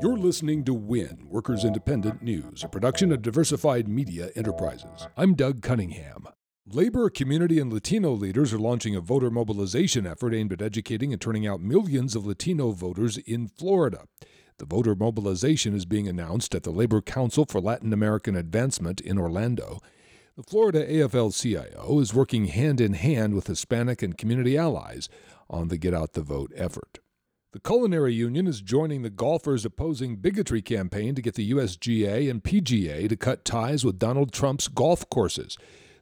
You're listening to WIN, Workers Independent News, a production of Diversified Media Enterprises. I'm Doug Cunningham. Labor, community, and Latino leaders are launching a voter mobilization effort aimed at educating and turning out millions of Latino voters in Florida. The voter mobilization is being announced at the Labor Council for Latin American Advancement in Orlando. The Florida AFL CIO is working hand in hand with Hispanic and community allies on the Get Out the Vote effort. The Culinary Union is joining the golfers opposing bigotry campaign to get the USGA and PGA to cut ties with Donald Trump's golf courses.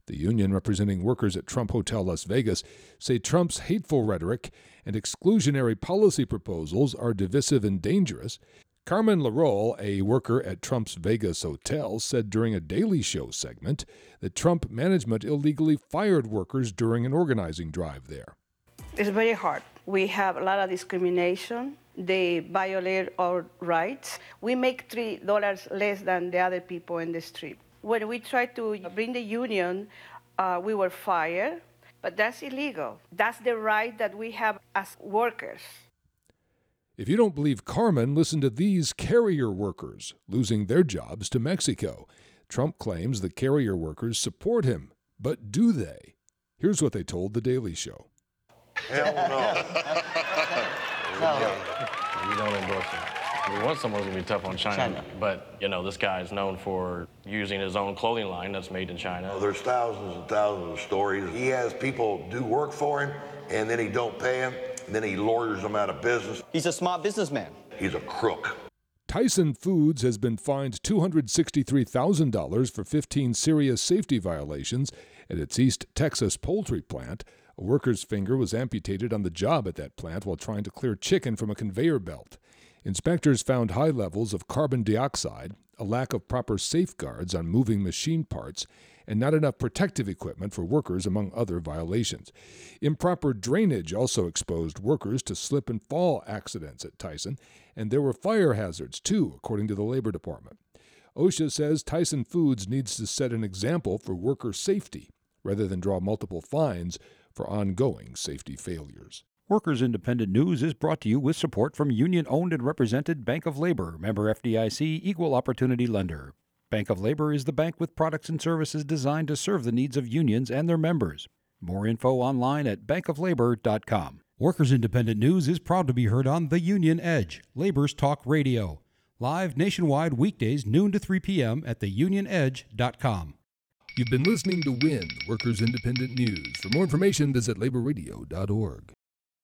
The union, representing workers at Trump Hotel Las Vegas, say Trump's hateful rhetoric and exclusionary policy proposals are divisive and dangerous. Carmen Larol, a worker at Trump's Vegas hotel, said during a Daily Show segment that Trump management illegally fired workers during an organizing drive there. It's very hard. We have a lot of discrimination. They violate our rights. We make three dollars less than the other people in the street. When we tried to bring the union, uh, we were fired, but that's illegal. That's the right that we have as workers. If you don't believe Carmen, listen to these carrier workers losing their jobs to Mexico. Trump claims the carrier workers support him, but do they? Here's what they told The Daily Show. Hell no. No. We don't endorse him. We want someone who's gonna be tough on China, China. but you know this guy is known for using his own clothing line that's made in China. Oh, there's thousands and thousands of stories. He has people do work for him, and then he don't pay them, and then he lawyers them out of business. He's a smart businessman. He's a crook. Tyson Foods has been fined $263,000 for 15 serious safety violations at its East Texas poultry plant. A worker's finger was amputated on the job at that plant while trying to clear chicken from a conveyor belt. Inspectors found high levels of carbon dioxide, a lack of proper safeguards on moving machine parts, and not enough protective equipment for workers, among other violations. Improper drainage also exposed workers to slip and fall accidents at Tyson, and there were fire hazards too, according to the Labor Department. OSHA says Tyson Foods needs to set an example for worker safety rather than draw multiple fines for ongoing safety failures. Workers Independent News is brought to you with support from union owned and represented Bank of Labor, member FDIC, equal opportunity lender. Bank of Labor is the bank with products and services designed to serve the needs of unions and their members. More info online at bankoflabor.com. Workers Independent News is proud to be heard on The Union Edge, Labor's Talk Radio. Live nationwide weekdays, noon to 3 p.m. at theunionedge.com. You've been listening to WIN, Workers Independent News. For more information, visit laborradio.org.